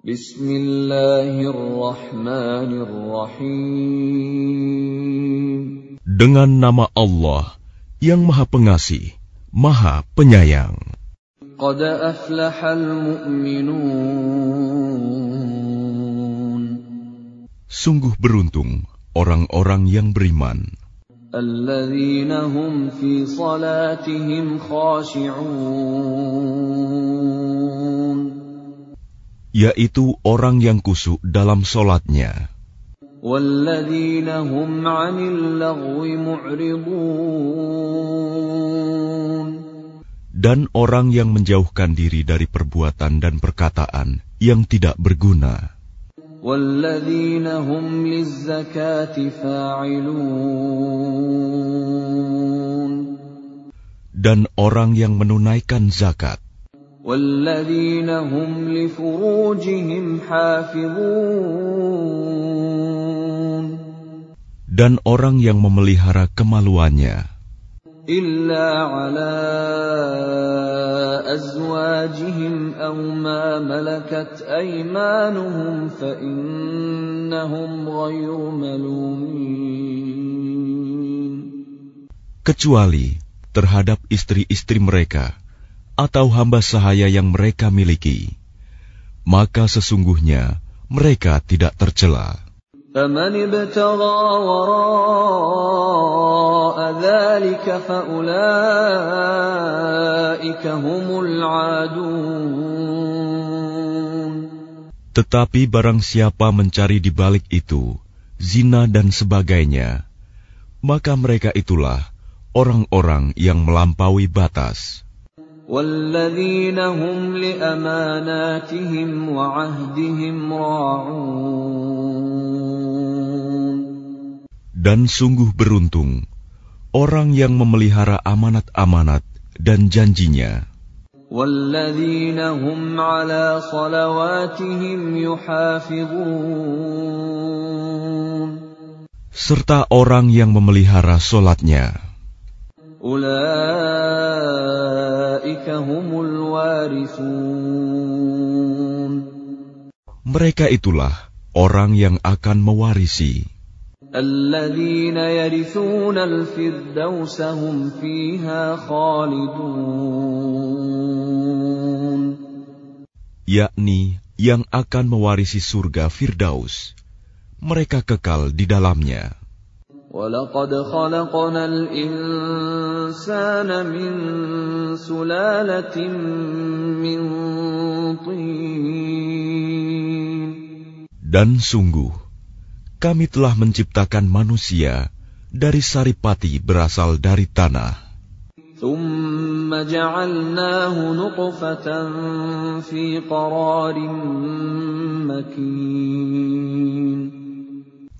Bismillahirrahmanirrahim. Dengan nama Allah yang Maha Pengasih, Maha Penyayang. Qad aflahal mu'minun. Sungguh beruntung orang-orang yang beriman. Alladzina hum fi salatihim khashi'un yaitu orang yang kusuk dalam solatnya. Dan orang yang menjauhkan diri dari perbuatan dan perkataan yang tidak berguna. Dan orang yang menunaikan zakat. والذين هم لفروجهم حافظون Dan orang yang memelihara kemaluannya. إلا على أزواجهم أو ما ملكت أيمانهم فإنهم غير ملومين Kecuali terhadap istri-istri mereka atau hamba sahaya yang mereka miliki, maka sesungguhnya mereka tidak tercela. Tetapi barang siapa mencari di balik itu zina dan sebagainya, maka mereka itulah orang-orang yang melampaui batas. والذين هم لأماناتهم وعهدهم راعون Dan sungguh beruntung orang yang memelihara amanat-amanat dan janjinya. والذين هم على صلواتهم يحافظون serta orang yang memelihara solatnya. أولئك هم الوارثون Mereka itulah orang yang akan mewarisi. Yakni yang akan mewarisi surga Firdaus. Mereka kekal di dalamnya. ولقد خلقنا الإنسان من سلالة من طين Dan sungguh, kami telah menciptakan manusia dari saripati berasal dari tanah. ثم جعلناه نطفة في قرار مكين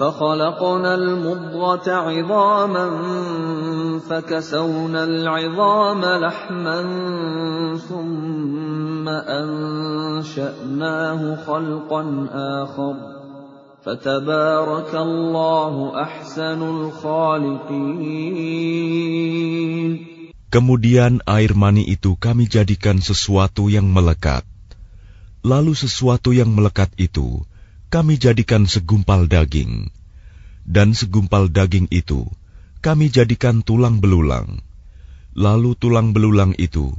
فخلقنا المضغة عظاما فكسونا العظام لحما ثم أنشأناه خلقا آخر فتبارك الله أحسن الخالقين Kemudian air mani itu kami jadikan sesuatu yang melekat. Lalu sesuatu yang melekat itu kami jadikan segumpal daging. Dan segumpal daging itu kami jadikan tulang belulang. Lalu tulang belulang itu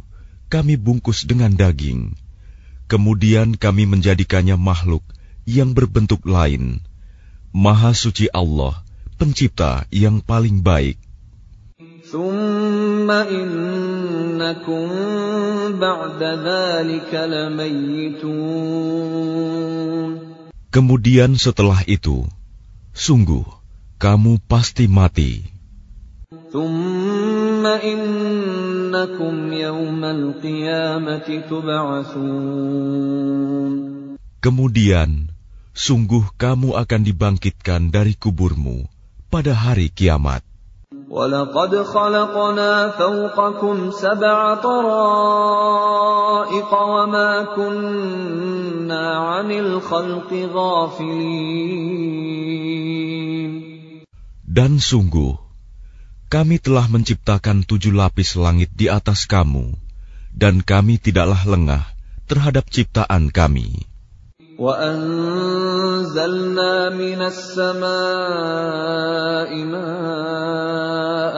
kami bungkus dengan daging. Kemudian kami menjadikannya makhluk yang berbentuk lain. Maha suci Allah, pencipta yang paling baik. ثم إنكم بعد ذلك لميتون Kemudian setelah itu, sungguh kamu pasti mati. Kemudian, sungguh kamu akan dibangkitkan dari kuburmu pada hari kiamat. وَلَقَدْ خَلَقْنَا فَوْقَكُمْ سَبْعَ طَرَائِقَ وَمَا كُنَّا عَنِ الْخَلْقِ غَافِلِينَ Dan sungguh, kami telah menciptakan tujuh lapis langit di atas kamu, dan kami tidaklah lengah terhadap ciptaan kami. وَأَنزَلْنَا مِنَ السَّمَاءِ مَاءً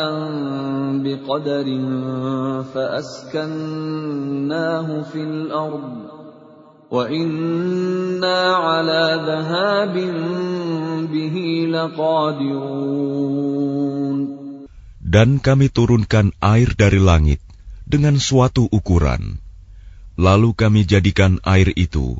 بِقَدَرٍ فَأَسْكَنَّاهُ فِي الْأَرْضِ وَإِنَّا عَلَى ذَهَابٍ بِهِ لَقَادِرُونَ Dan kami turunkan air dari langit dengan suatu ukuran. Lalu kami jadikan air itu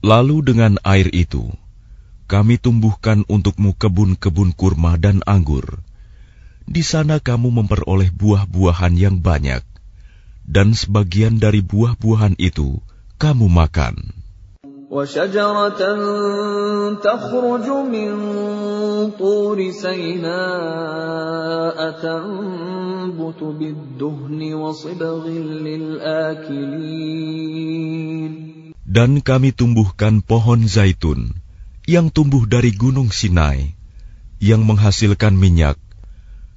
Lalu dengan air itu, kami tumbuhkan untukmu kebun-kebun kurma dan anggur. Di sana kamu memperoleh buah-buahan yang banyak, dan sebagian dari buah-buahan itu kamu makan. Dan kami tumbuhkan pohon zaitun yang tumbuh dari gunung Sinai, yang menghasilkan minyak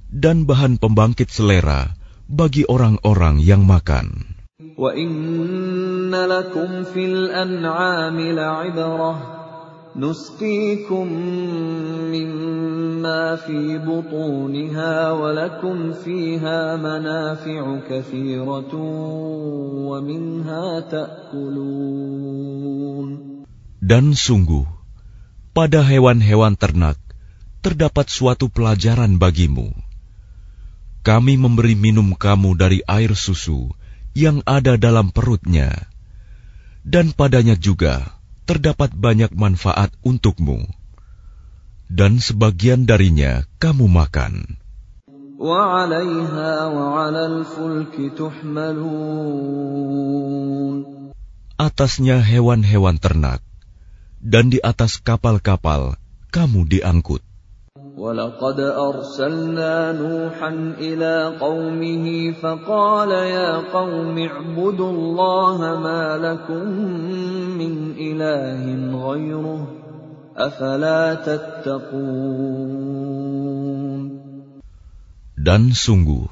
dan bahan pembangkit selera bagi orang-orang yang makan. وَإِنَّ لَكُمْ فِي الْأَنْعَامِ لَعِبْرَةً نُسْقِيكُم مِّمَّا فِي بُطُونِهَا وَلَكُمْ فِيهَا مَنَافِعُ كَثِيرَةٌ وَمِنْهَا تَأْكُلُونَ Dan sungguh, pada hewan-hewan ternak terdapat suatu pelajaran bagimu. Kami memberi minum kamu dari air susu yang ada dalam perutnya, dan padanya juga terdapat banyak manfaat untukmu, dan sebagian darinya kamu makan. Atasnya hewan-hewan ternak, dan di atas kapal-kapal kamu diangkut. وَلَقَدْ أَرْسَلْنَا نُوحًا إِلَىٰ قَوْمِهِ فَقَالَ يَا قَوْمِ اعْبُدُوا اللَّهَ مَا لَكُم مِّنْ إِلَٰهٍ غَيْرُهُ أَفَلَا تَتَّقُونَ Dan sungguh,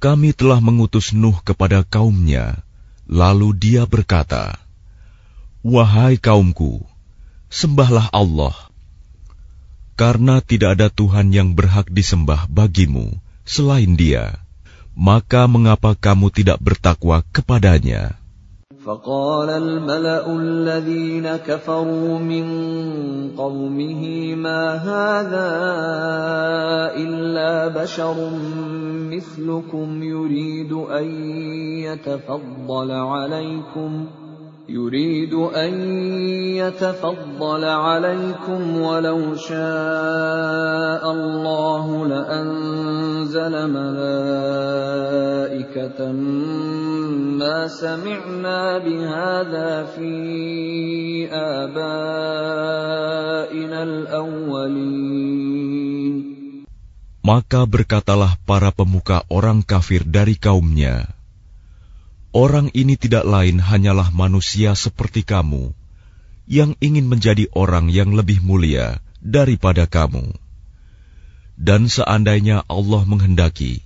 kami telah mengutus Nuh kepada kaumnya, lalu dia berkata, Wahai kaumku, sembahlah Allah, karena tidak ada Tuhan yang berhak disembah bagimu selain Dia, maka mengapa kamu tidak bertakwa kepadanya? فقال الملأ الذين كفروا من قومه ما هذا إلا بشر مثلكم يريد أن يتفضل عليكم يريد أن يتفضل عليكم ولو شاء الله لأنزل ملائكة ما سمعنا بهذا في آبائنا الأولين. Maka berkatalah para pemuka orang kafir dari kaumnya, Orang ini tidak lain hanyalah manusia seperti kamu, yang ingin menjadi orang yang lebih mulia daripada kamu. Dan seandainya Allah menghendaki,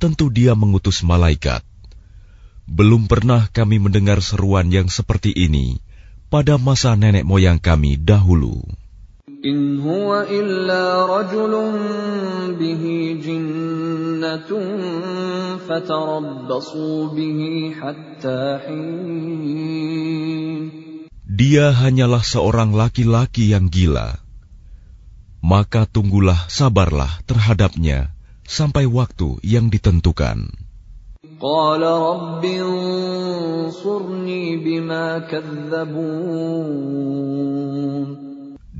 tentu Dia mengutus malaikat. Belum pernah kami mendengar seruan yang seperti ini pada masa nenek moyang kami dahulu. إن هو إلا رجل به جنة فتربصوا به حتى حين Dia hanyalah seorang laki-laki yang gila. Maka tunggulah sabarlah terhadapnya sampai waktu yang ditentukan. قال رب انصرني بما كذبون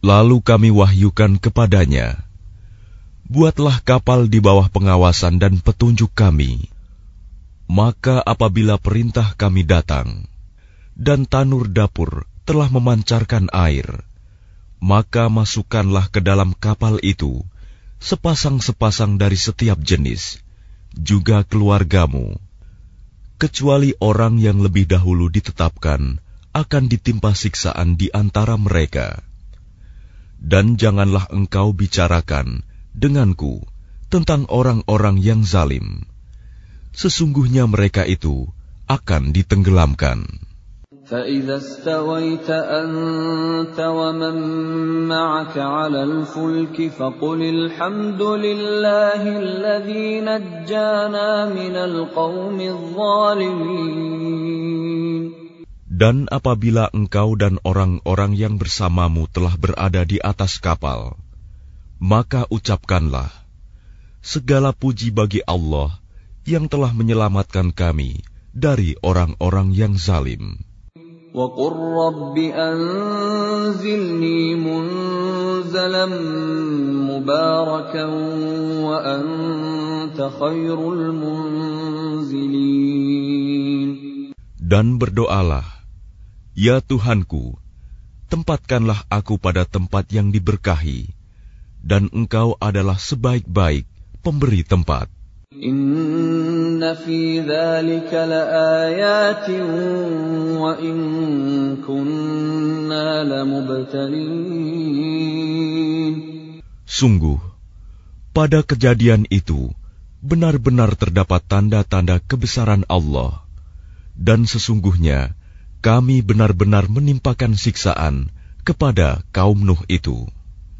Lalu kami wahyukan kepadanya, Buatlah kapal di bawah pengawasan dan petunjuk kami. Maka apabila perintah kami datang, dan tanur dapur telah memancarkan air, maka masukkanlah ke dalam kapal itu sepasang-sepasang dari setiap jenis, juga keluargamu kecuali orang yang lebih dahulu ditetapkan akan ditimpa siksaan di antara mereka. Dan janganlah engkau bicarakan denganku tentang orang-orang yang zalim. Sesungguhnya mereka itu akan ditenggelamkan. فإذا استويت أنت ومن معك على الفلك فقل الحمد لله الذي نجانا من القوم الظالمين Dan apabila engkau dan orang-orang yang bersamamu telah berada di atas kapal, maka ucapkanlah, Segala puji bagi Allah yang telah menyelamatkan kami dari orang-orang yang zalim. وقل رب أنزلني منزلا مباركا وأنت خير المنزلين Dan berdoalah, Ya Tuhanku, tempatkanlah aku pada tempat yang diberkahi, dan Engkau adalah sebaik-baik pemberi tempat. Sungguh, pada kejadian itu benar-benar terdapat tanda-tanda kebesaran Allah, dan sesungguhnya kami benar-benar menimpakan siksaan kepada kaum Nuh itu.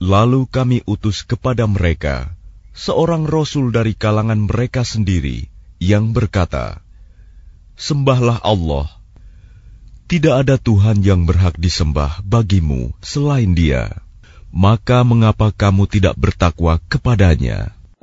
Lalu kami utus kepada mereka seorang rasul dari kalangan mereka sendiri yang berkata, Sembahlah Allah. Tidak ada Tuhan yang berhak disembah bagimu selain Dia. Maka mengapa kamu tidak bertakwa kepadanya?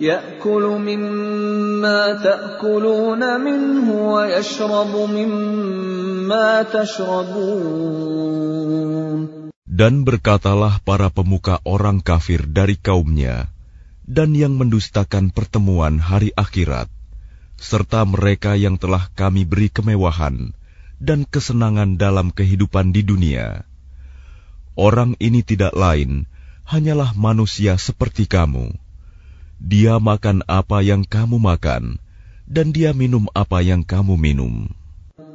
يأكل مما تأكلون منه ويشرب مما تشربون Dan berkatalah para pemuka orang kafir dari kaumnya, dan yang mendustakan pertemuan hari akhirat, serta mereka yang telah kami beri kemewahan dan kesenangan dalam kehidupan di dunia. Orang ini tidak lain, hanyalah manusia seperti kamu. Dia makan apa yang kamu makan, dan dia minum apa yang kamu minum.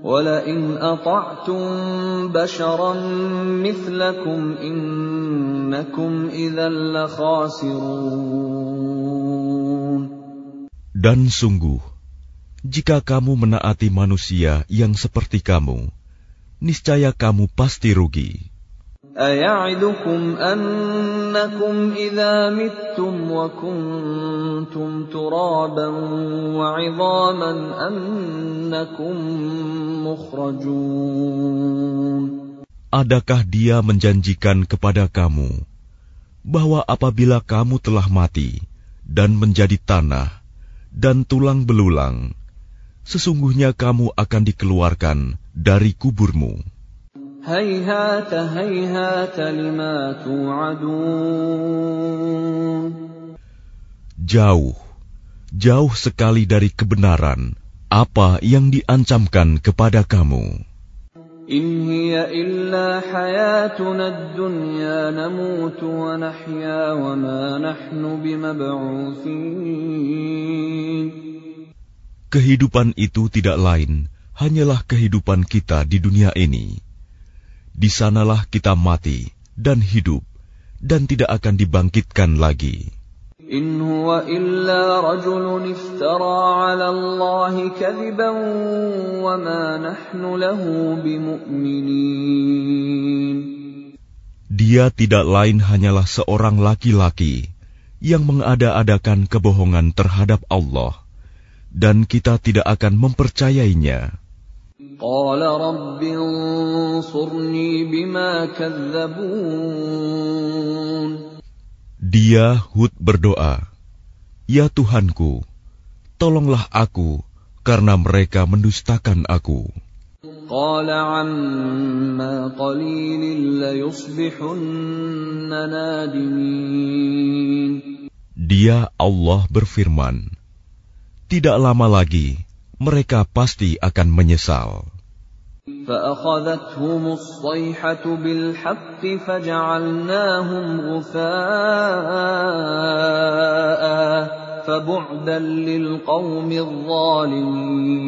ولئن أطعتم بشرا مثلكم إنكم إذا لخاسرون Dan sungguh, jika kamu menaati manusia yang seperti kamu, niscaya kamu pasti rugi. أيعدكم أنكم إذا متم وكنتم ترابا وعظاما أنكم مخرجون Adakah dia menjanjikan kepada kamu bahwa apabila kamu telah mati dan menjadi tanah dan tulang belulang, sesungguhnya kamu akan dikeluarkan dari kuburmu? هيهات هيهات لما توعدون Jauh, jauh sekali dari kebenaran apa yang diancamkan kepada kamu. إن هي إلا حياتنا الدنيا نموت ونحيا وما نحن بمبعوثين Kehidupan itu tidak lain, hanyalah kehidupan kita di dunia ini. di sanalah kita mati dan hidup dan tidak akan dibangkitkan lagi. Dia tidak lain hanyalah seorang laki-laki yang mengada-adakan kebohongan terhadap Allah dan kita tidak akan mempercayainya. قال رب انصرني بما كذبون Dia Hud berdoa, "Ya Tuhanku, tolonglah aku karena mereka mendustakan aku." قال عما قليل ليصبحن نادمين Dia Allah berfirman, "Tidak lama lagi mereka pasti akan menyesal." فأخذتهم الصيحة بالحق فجعلناهم غثاء فبعدا للقوم الظالمين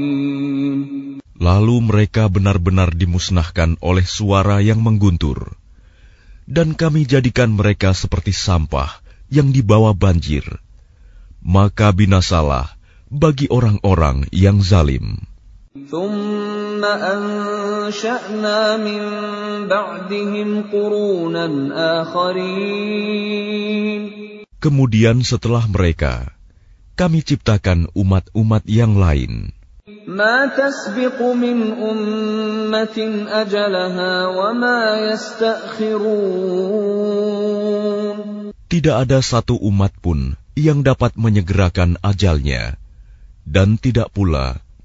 Lalu mereka benar-benar dimusnahkan oleh suara yang mengguntur, dan kami jadikan mereka seperti sampah yang dibawa banjir. Maka binasalah bagi orang-orang yang zalim. ثم أنشأنا من بعدهم قرونا آخرين Kemudian setelah mereka, kami ciptakan umat-umat yang lain. ما تسبق من أمة أجلها وما يستأخرون Tidak ada satu umat pun yang dapat menyegerakan ajalnya, dan tidak pula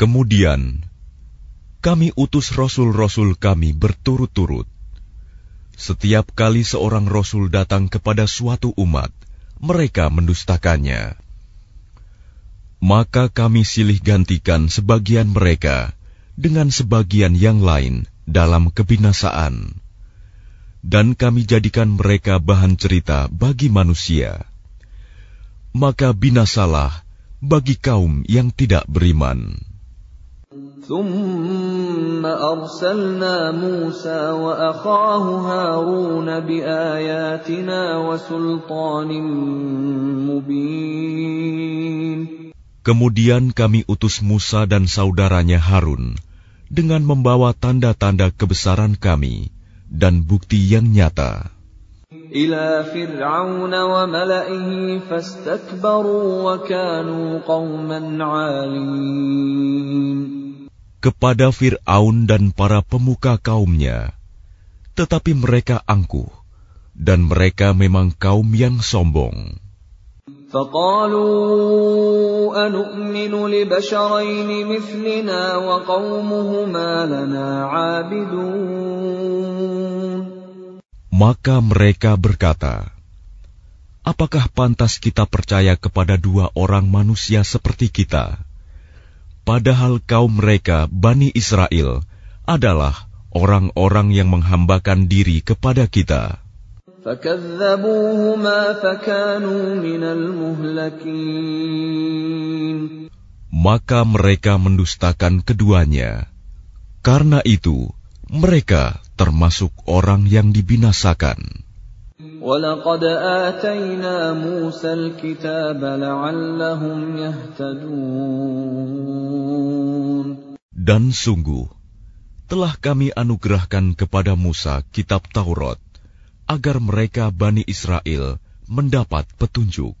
Kemudian, kami utus rasul-rasul kami berturut-turut. Setiap kali seorang rasul datang kepada suatu umat, mereka mendustakannya. Maka kami silih gantikan sebagian mereka dengan sebagian yang lain dalam kebinasaan. Dan kami jadikan mereka bahan cerita bagi manusia. Maka binasalah bagi kaum yang tidak beriman. ثم أرسلنا موسى وأخاه هارون بآياتنا وسلطان مبين Kemudian kami utus Musa dan saudaranya Harun dengan membawa tanda-tanda kebesaran kami dan bukti yang nyata. إلى فرعون وملئه فاستكبروا وكانوا قوما عالين kepada Fir'aun dan para pemuka kaumnya, tetapi mereka angkuh, dan mereka memang kaum yang sombong. فقالوا أنؤمن لبشرين مثلنا وقومهما لنا عابدون Maka mereka berkata, Apakah pantas kita percaya kepada dua orang manusia seperti kita? Padahal kaum mereka, Bani Israel, adalah orang-orang yang menghambakan diri kepada kita. Maka mereka mendustakan keduanya. Karena itu, mereka termasuk orang yang dibinasakan. ولقد آتينا موسى الكتاب لعلهم يهتدون Dan sungguh, telah kami anugerahkan kepada Musa kitab Taurat, agar mereka Bani Israel mendapat petunjuk.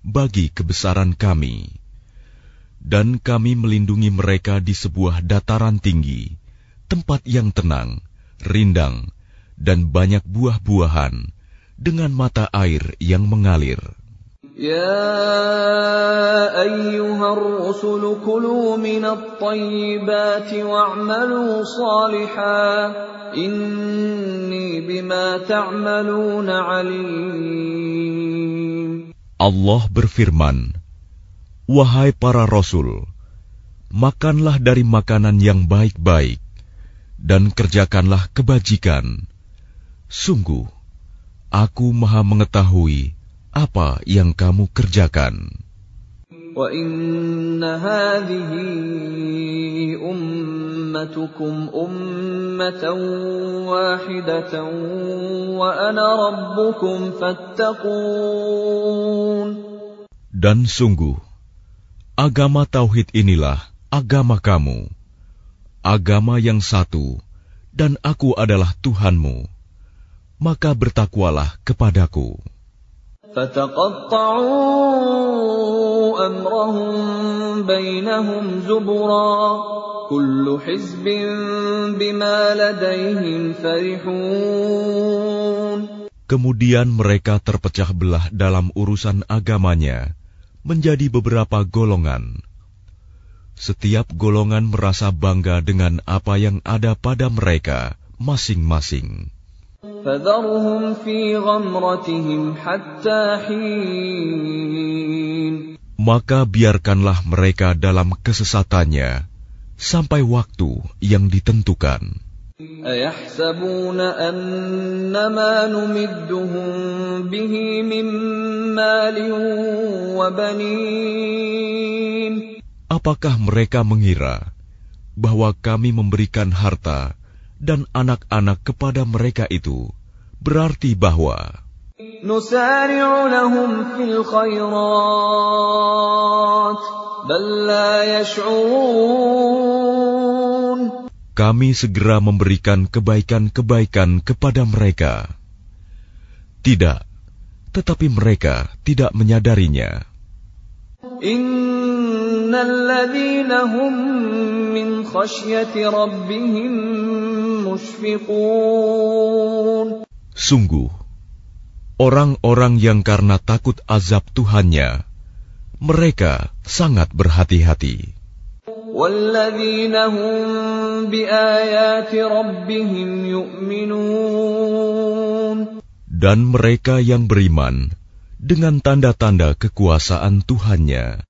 bagi kebesaran kami, dan kami melindungi mereka di sebuah dataran tinggi, tempat yang tenang, rindang, dan banyak buah-buahan dengan mata air yang mengalir. Ya ayyuhar rusul kulu minat tayyibati wa'amalu salihah. Inni bima ta'amaluna alim. Allah berfirman, Wahai para rasul, makanlah dari makanan yang baik-baik, dan kerjakanlah kebajikan. Sungguh, Aku maha mengetahui apa yang kamu kerjakan. Dan sungguh, agama Tauhid inilah agama kamu, agama yang satu, dan aku adalah Tuhanmu. Maka bertakwalah kepadaku. Kemudian mereka terpecah belah dalam urusan agamanya menjadi beberapa golongan. Setiap golongan merasa bangga dengan apa yang ada pada mereka masing-masing. Maka biarkanlah mereka dalam kesesatannya sampai waktu yang ditentukan. Apakah mereka mengira bahwa kami memberikan harta dan anak-anak kepada mereka itu berarti bahwa kami segera memberikan kebaikan-kebaikan kepada mereka. Tidak, tetapi mereka tidak menyadarinya. Sungguh, orang-orang yang karena takut azab Tuhannya, mereka sangat berhati-hati. Dan mereka yang beriman dengan tanda-tanda kekuasaan Tuhannya.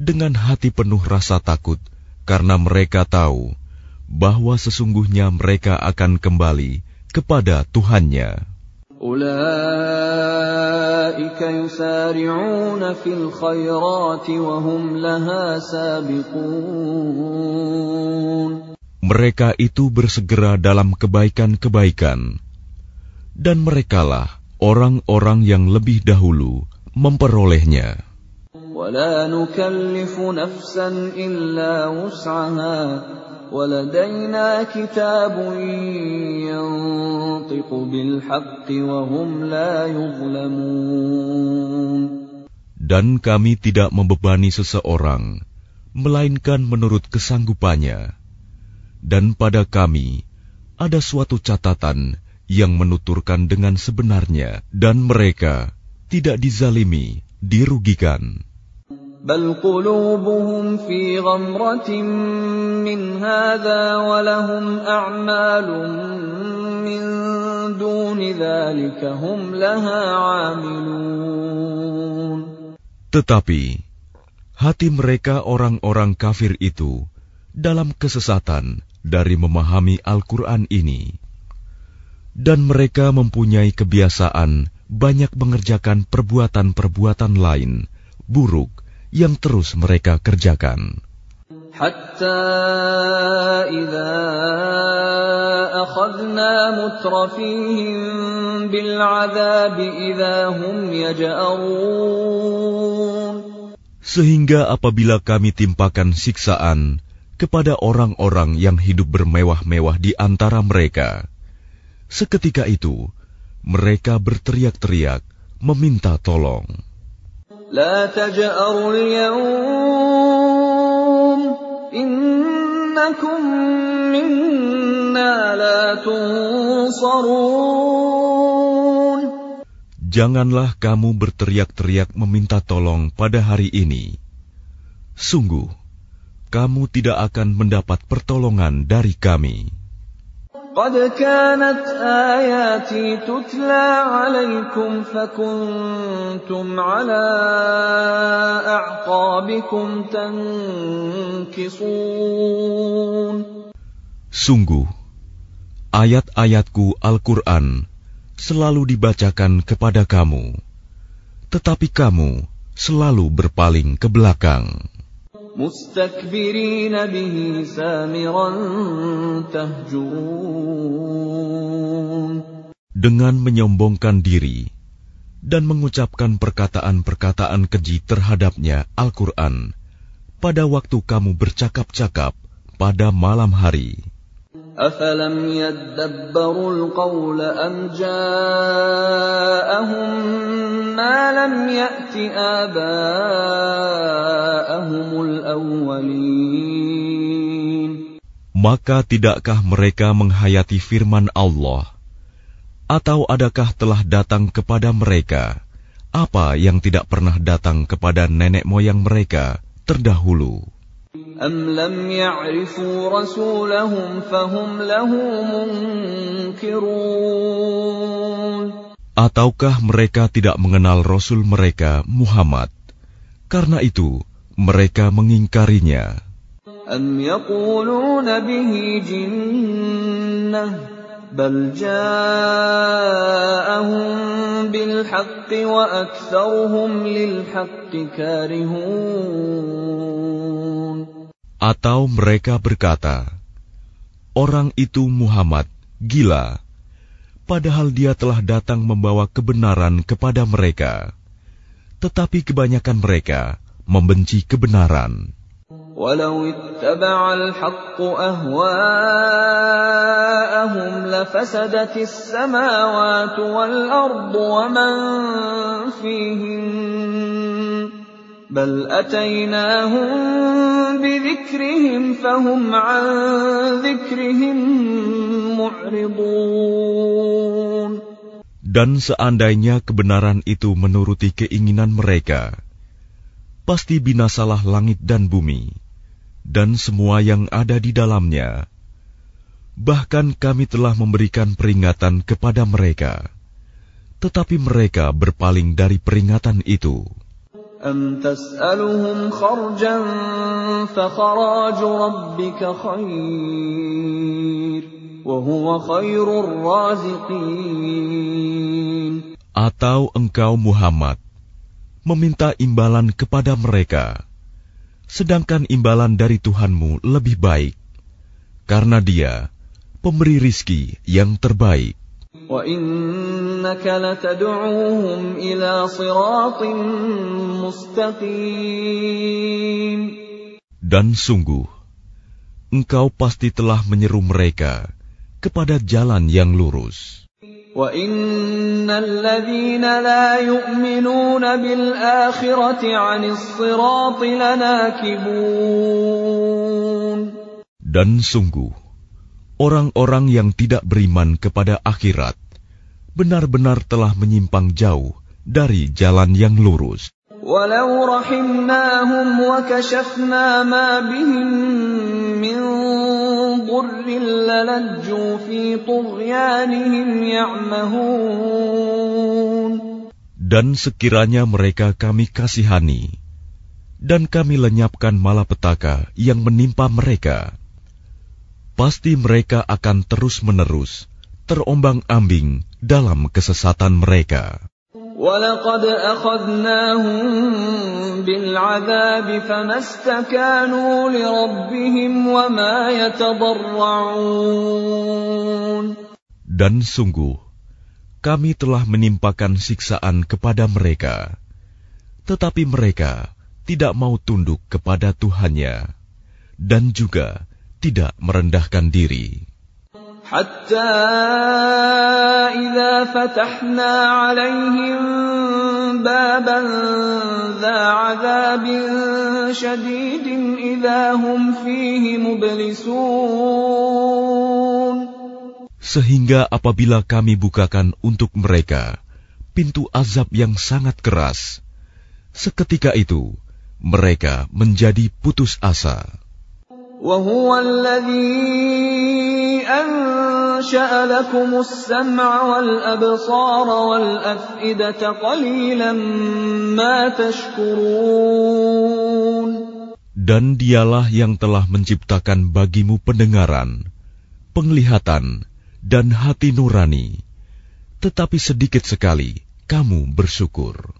dengan hati penuh rasa takut karena mereka tahu bahwa sesungguhnya mereka akan kembali kepada Tuhannya. أولئك يسارعون في الخيرات وهم لها سابقون Mereka itu bersegera dalam kebaikan-kebaikan, dan merekalah orang-orang yang lebih dahulu memperolehnya. ولا نكلف نفسا إلا وسعها ولدينا كتاب ينطق بالحق وهم لا يظلمون Dan kami tidak membebani seseorang, melainkan menurut kesanggupannya. Dan pada kami ada suatu catatan yang menuturkan dengan sebenarnya, dan mereka tidak dizalimi, dirugikan. بل قلوبهم في غمرة من هذا ولهم أعمال من دون ذلك هم لها عاملون Tetapi hati mereka orang-orang kafir itu dalam kesesatan dari memahami Al-Quran ini. Dan mereka mempunyai kebiasaan banyak mengerjakan perbuatan-perbuatan lain, buruk, yang terus mereka kerjakan. حتى إذا أخذنا مترفيهم بالعذاب إذا هم يجأرون Sehingga apabila kami timpakan siksaan kepada orang-orang yang hidup bermewah-mewah di antara mereka, seketika itu mereka berteriak-teriak meminta tolong. لا تجأروا اليوم إنكم منا لا تنصرون Janganlah kamu berteriak-teriak meminta tolong pada hari ini. Sungguh, kamu tidak akan mendapat pertolongan dari kami. قد كانت آياتي تتلى عليكم فكنتم على أعقابكم تنكصون Sungguh, ayat-ayatku Al-Quran selalu dibacakan kepada kamu, tetapi kamu selalu berpaling ke belakang. مستكبرين به سامرا تهجرون Dengan menyombongkan diri dan mengucapkan perkataan-perkataan keji terhadapnya Al-Quran pada waktu kamu bercakap-cakap pada malam hari. أفلم يدبروا القول أم جاءهم ما لم يأت آباءهم الأولين Maka tidakkah mereka menghayati firman Allah? Atau adakah telah datang kepada mereka apa yang tidak pernah datang kepada nenek moyang mereka terdahulu? أم لم يعرفوا رسولهم فهم له منكرون Ataukah mereka tidak mengenal Rasul mereka, Muhammad? Karena itu, mereka mengingkarinya. أم يقولون به جنة بل جاءهم بالحق وأكثرهم للحق كارهون Atau mereka berkata, Orang itu Muhammad, gila, padahal dia telah datang membawa kebenaran kepada mereka. Tetapi kebanyakan mereka membenci kebenaran. ولو اتبع الحق أهواءهم لفسدت السماوات والأرض ومن فيهن بل أتيناهم بذكرهم فهم عن ذكرهم معرضون Dan seandainya kebenaran itu menuruti keinginan mereka, pasti binasalah langit dan bumi, dan semua yang ada di dalamnya. Bahkan kami telah memberikan peringatan kepada mereka, tetapi mereka berpaling dari peringatan itu. Atau engkau Muhammad meminta imbalan kepada mereka sedangkan imbalan dari Tuhanmu lebih baik, karena Dia pemberi rizki yang terbaik. Dan sungguh, engkau pasti telah menyeru mereka kepada jalan yang lurus. وَإِنَّ الَّذِينَ لَا يُؤْمِنُونَ بِالْآخِرَةِ عَنِ الصِّرَاطِ لَنَاكِبُونَ Dan sungguh, orang-orang yang tidak beriman kepada akhirat benar-benar telah menyimpang jauh dari jalan yang lurus. ولو رحمناهم وكشفنا ما بهم من ضر للجوا في طغيانهم يعمهون Dan sekiranya mereka kami kasihani, dan kami lenyapkan malapetaka yang menimpa mereka, pasti mereka akan terus-menerus terombang-ambing dalam kesesatan mereka. ولقد أخذناهم بالعذاب فما استكانوا لربهم وما يتضرعون Dan sungguh, kami telah menimpakan siksaan kepada mereka, tetapi mereka tidak mau tunduk kepada Tuhannya, dan juga tidak merendahkan diri. حتى إذا فتحنا عليهم بابا ذا عذاب شديد إذا هم فيه مبلسون Sehingga apabila kami bukakan untuk mereka pintu azab yang sangat keras, seketika itu mereka menjadi putus asa. وهو الذي أنشأ لكم السمع والأبصار والأفئدة قليلا ما تشكرون Dan dialah yang telah menciptakan bagimu pendengaran, penglihatan, dan hati nurani. Tetapi sedikit sekali kamu bersyukur.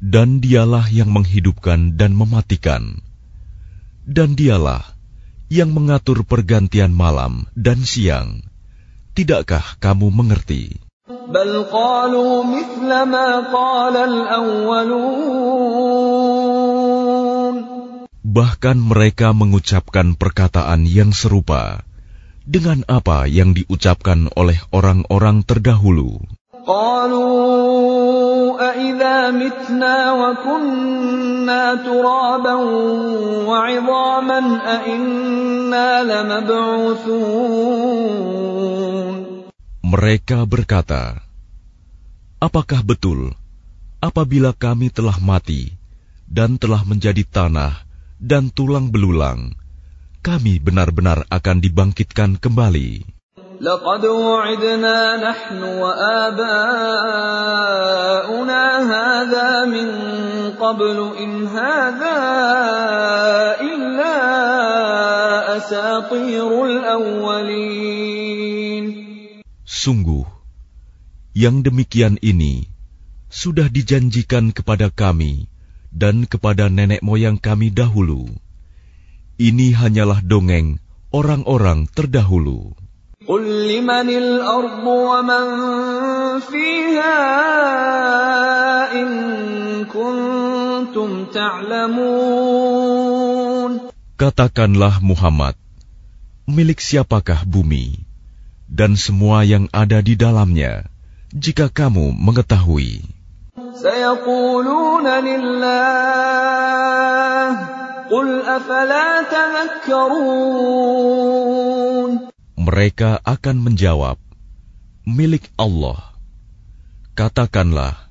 Dan dialah yang menghidupkan dan mematikan. Dan dialah yang mengatur pergantian malam dan siang. Tidakkah kamu mengerti? Bahkan mereka mengucapkan perkataan yang serupa dengan apa yang diucapkan oleh orang-orang terdahulu. Mereka berkata, Apakah betul apabila kami telah mati dan telah menjadi tanah dan tulang belulang, kami benar-benar akan dibangkitkan kembali?" لقد وعدنا نحن وآباؤنا هذا من قبل إن هذا إلا أساطير الأولين Sungguh, yang demikian ini sudah dijanjikan kepada kami dan kepada nenek moyang kami dahulu. Ini hanyalah dongeng orang-orang terdahulu. قل لمن الأرض ومن فيها إن كنتم تعلمون Katakanlah Muhammad, milik siapakah bumi dan semua yang ada di dalamnya, jika kamu mengetahui. سيقولون لله قل أفلا تذكرون mereka akan menjawab, milik Allah. Katakanlah,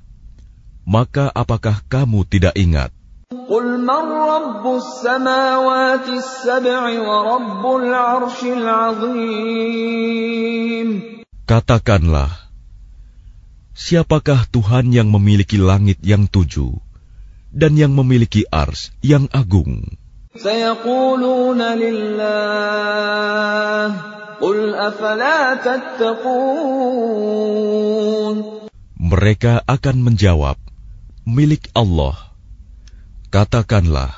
maka apakah kamu tidak ingat? Katakanlah, siapakah Tuhan yang memiliki langit yang tujuh? dan yang memiliki ars yang agung. Mereka akan menjawab, milik Allah. Katakanlah,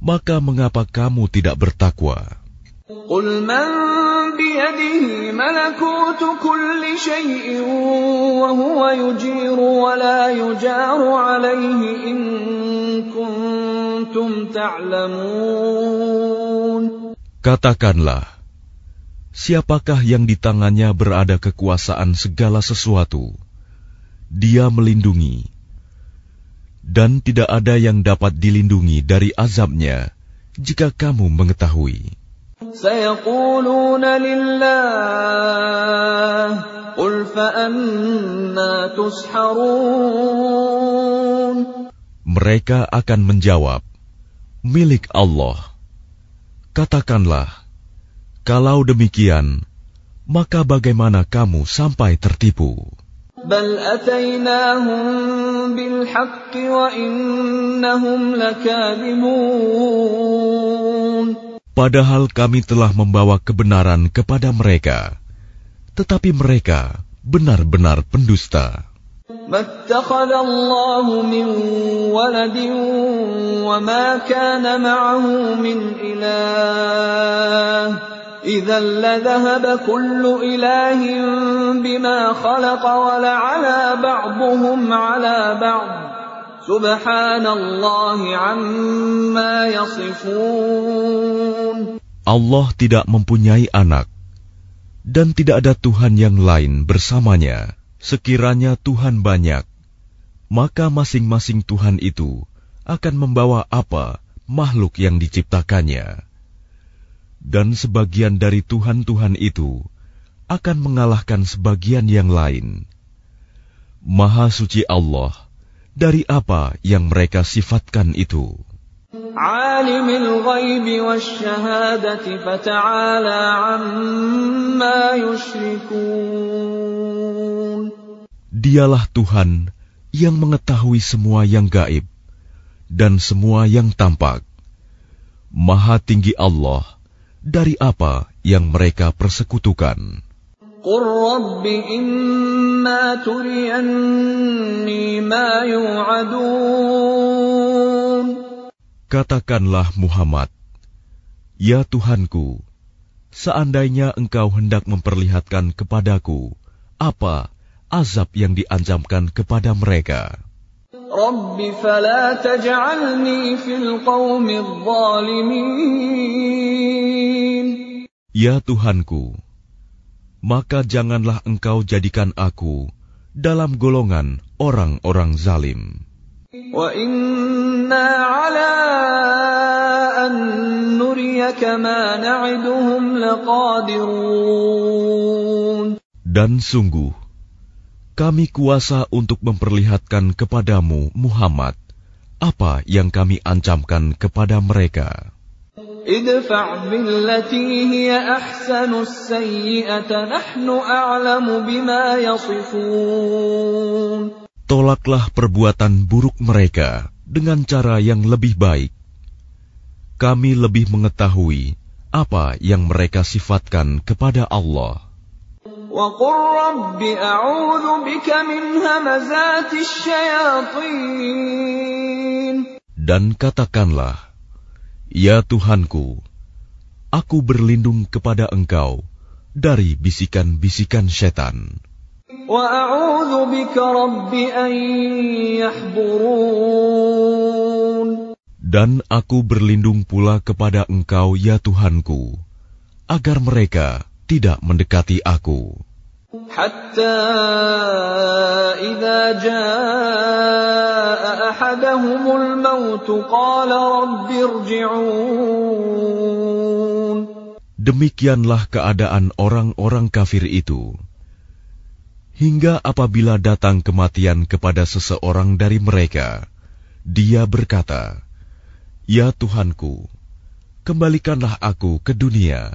maka mengapa kamu tidak bertakwa? قل من بيده ملكوت كل شيء وهو يجير ولا يجار عليه إن كنتم تعلمون Katakanlah, siapakah yang di tangannya berada kekuasaan segala sesuatu? Dia melindungi, dan tidak ada yang dapat dilindungi dari azabnya jika kamu mengetahui. سيقولون لله قل فأنا تسحرون Mereka akan menjawab, milik Allah. Katakanlah, kalau demikian, maka bagaimana kamu sampai tertipu? بل أتيناهم بالحق وإنهم لكاذبون Padahal kami telah membawa kebenaran kepada mereka, tetapi mereka benar-benar pendusta. ما اتخذ الله من ولد وما كان معه من إله إذا لذهب كل إله بما خلق ولعلى بعضهم على بعض Allah tidak mempunyai anak dan tidak ada Tuhan yang lain bersamanya. Sekiranya Tuhan banyak, maka masing-masing Tuhan itu akan membawa apa makhluk yang diciptakannya. Dan sebagian dari Tuhan-Tuhan itu akan mengalahkan sebagian yang lain. Maha suci Allah – dari apa yang mereka sifatkan itu. Dialah Tuhan yang mengetahui semua yang gaib dan semua yang tampak. Maha tinggi Allah dari apa yang mereka persekutukan. قل رب إما تريني ما يوعدون Katakanlah Muhammad, Ya Tuhanku, seandainya engkau hendak memperlihatkan kepadaku apa azab yang diancamkan kepada mereka. رب فلا تجعلني في القوم الظالمين Ya Tuhanku, maka janganlah engkau jadikan aku dalam golongan orang-orang zalim. Dan sungguh, kami kuasa untuk memperlihatkan kepadamu Muhammad apa yang kami ancamkan kepada mereka. ادفع بالتي هي أحسن السيئة نحن أعلم بما يصفون Tolaklah perbuatan buruk mereka dengan cara yang lebih baik. Kami lebih mengetahui apa yang mereka sifatkan kepada Allah. وقل رب أعوذ بك من همزات الشياطين Dan katakanlah, Ya Tuhanku, aku berlindung kepada Engkau dari bisikan-bisikan setan. Dan aku berlindung pula kepada Engkau, ya Tuhanku, agar mereka tidak mendekati aku. حتى إذا جاء أحدهم الموت قال رب ارجعون Demikianlah keadaan orang-orang kafir itu. Hingga apabila datang kematian kepada seseorang dari mereka, dia berkata, "Ya Tuhanku, kembalikanlah aku ke dunia."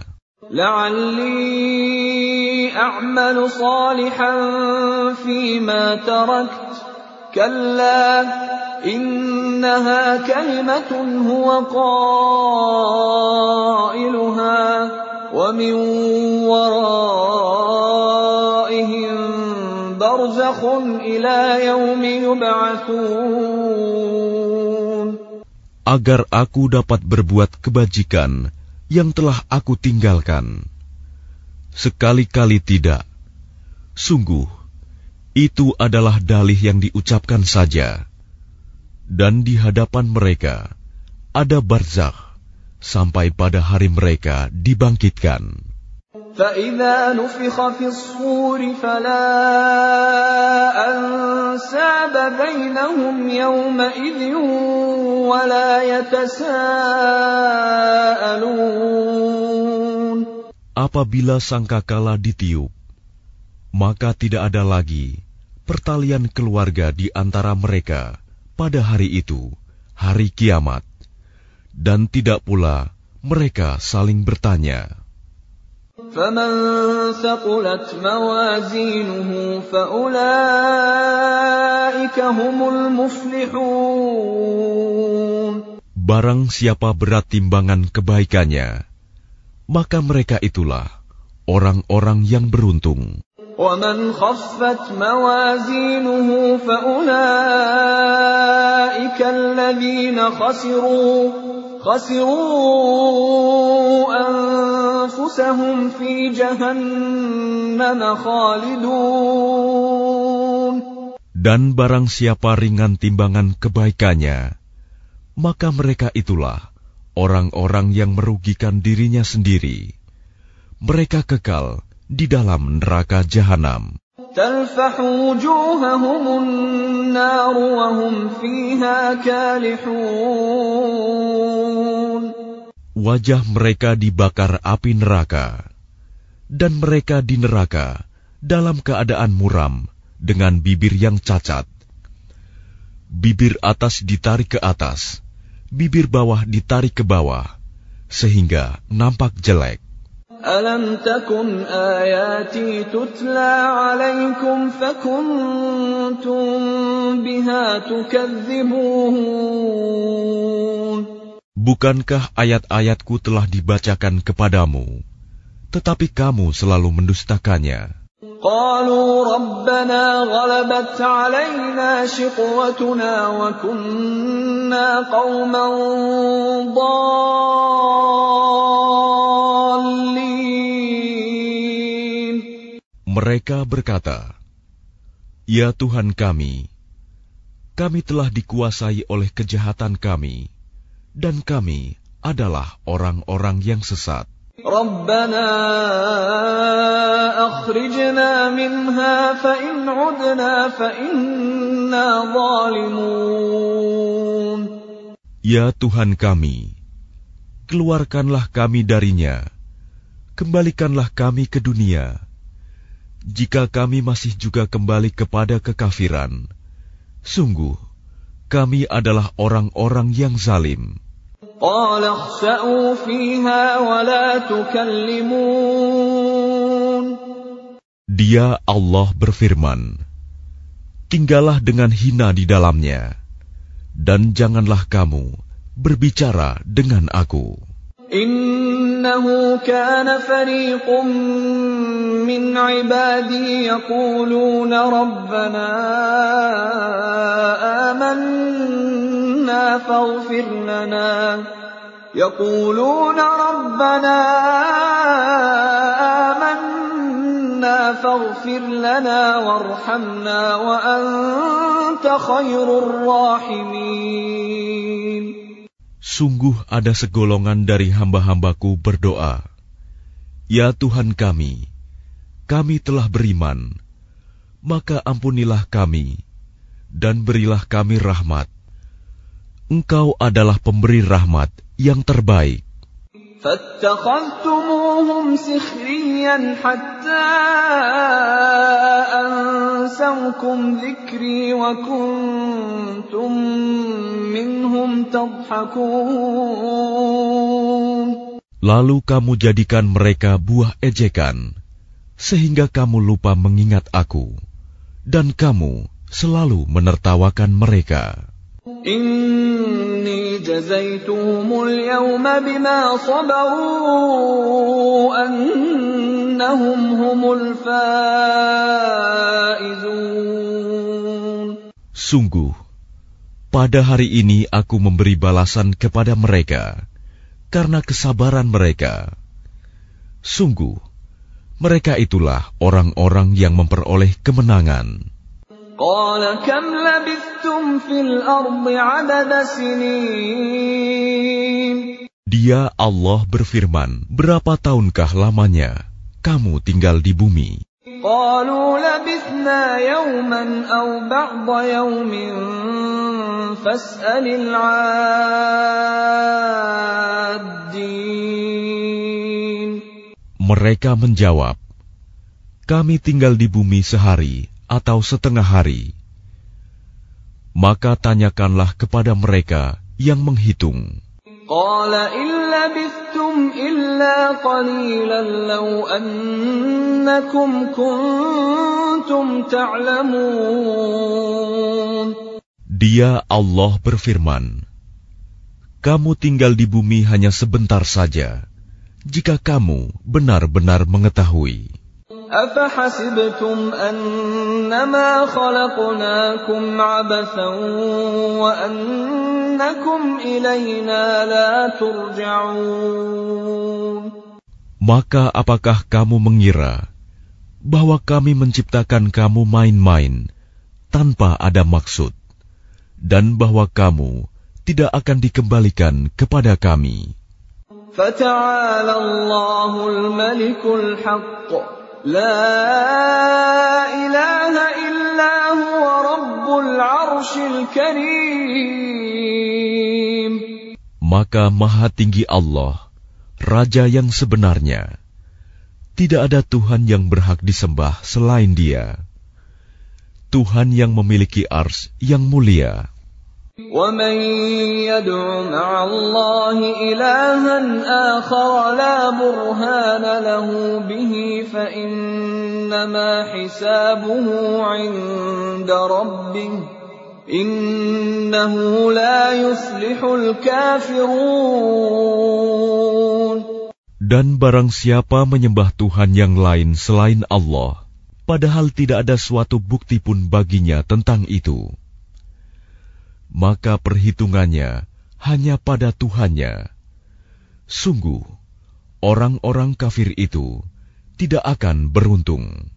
لعلي أعمل صالحا فيما تركت كلا إنها كلمة هو قائلها ومن ورائهم برزخ إلى يوم يبعثون agar aku dapat berbuat kebajikan yang telah aku tinggalkan. Sekali-kali tidak. Sungguh, itu adalah dalih yang diucapkan saja. Dan di hadapan mereka ada barzakh sampai pada hari mereka dibangkitkan. فإذا نفخ في الصور فلا أنساب بينهم يومئذ ولا يتساءلون Apabila sangkakala ditiup, maka tidak ada lagi pertalian keluarga di antara mereka pada hari itu, hari kiamat, dan tidak pula mereka saling bertanya. فمن ثقلت موازينه فأولئك هم المفلحون Barang siapa berat timbangan kebaikannya, maka mereka itulah orang-orang yang beruntung. ومن خفت موازينه فأولئك الذين خسروا خسروا أنفسهم في جهنم خالدون Dan barang siapa ringan timbangan kebaikannya, maka mereka itulah orang-orang yang merugikan dirinya sendiri. Mereka kekal di dalam neraka jahanam. Wajah mereka dibakar api neraka, dan mereka di neraka dalam keadaan muram dengan bibir yang cacat. Bibir atas ditarik ke atas bibir bawah ditarik ke bawah, sehingga nampak jelek. Alam takun ayati tutla alaikum fakuntum biha tukadzibun. Bukankah ayat-ayatku telah dibacakan kepadamu, tetapi kamu selalu mendustakannya. قالوا ربنا غلبت علينا شقوتنا وكنا قوما ضالين Mereka berkata, "Ya Tuhan kami, kami telah dikuasai oleh kejahatan kami, dan kami adalah orang-orang yang sesat. ربنا أخرجنا منها فإن عدنا فإنا ظالمون Ya Tuhan kami, keluarkanlah kami darinya, kembalikanlah kami ke dunia. Jika kami masih juga kembali kepada kekafiran, sungguh kami adalah orang-orang yang zalim." قال اخسأوا فيها ولا تكلمون Dia Allah berfirman, Tinggallah dengan hina di dalamnya, dan janganlah kamu berbicara dengan aku. إنه كان فريق من عبادي يقولون ربنا آمنا فاغفر لنا. يقولون ربنا آمنا فاغفر لنا وارحمنا وأنت خير الراحمين. Sungguh ada segolongan dari hamba-hambaku berdoa, Ya Tuhan kami, kami telah beriman, maka ampunilah kami dan berilah kami rahmat. Engkau adalah pemberi rahmat yang terbaik. فاتخذتموهم سخريا حتى أنسوكم ذكري وكنتم منهم تضحكون Lalu kamu jadikan mereka buah ejekan, sehingga kamu lupa mengingat aku, dan kamu selalu menertawakan mereka. إني جزيتهم اليوم بما صبروا أنهم هم الفائزون Sungguh, pada hari ini aku memberi balasan kepada mereka karena kesabaran mereka. Sungguh, mereka itulah orang-orang yang memperoleh kemenangan. Dia Allah berfirman, berapa tahunkah lamanya kamu tinggal di bumi? Mereka menjawab, kami tinggal di bumi sehari atau setengah hari. Maka tanyakanlah kepada mereka yang menghitung. Dia Allah berfirman, Kamu tinggal di bumi hanya sebentar saja, jika kamu benar-benar mengetahui. أفحسبتم أنما خلقناكم عبثا وأنكم إلينا لا ترجعون Maka apakah kamu mengira bahwa kami menciptakan kamu main-main tanpa ada maksud, dan bahwa kamu tidak akan dikembalikan kepada kami? فتعالى الله الملك الحق La ilaha illa huwa rabbul arshil karim. Maka maha tinggi Allah, Raja yang sebenarnya. Tidak ada Tuhan yang berhak disembah selain dia. Tuhan yang memiliki ars yang mulia. ومن يدع مع الله إلها آخر لا برهان له به فإنما حسابه عند ربه إنه لا يفلح الكافرون Dan barang siapa menyembah Tuhan yang lain selain Allah, padahal tidak ada suatu bukti pun baginya tentang itu, maka perhitungannya hanya pada Tuhannya. Sungguh, orang-orang kafir itu tidak akan beruntung.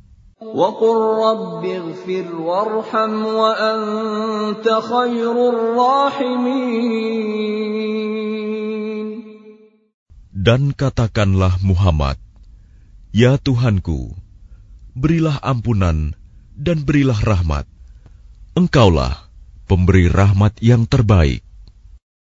Dan katakanlah Muhammad, Ya Tuhanku, berilah ampunan dan berilah rahmat. Engkaulah pemberi rahmat yang terbaik.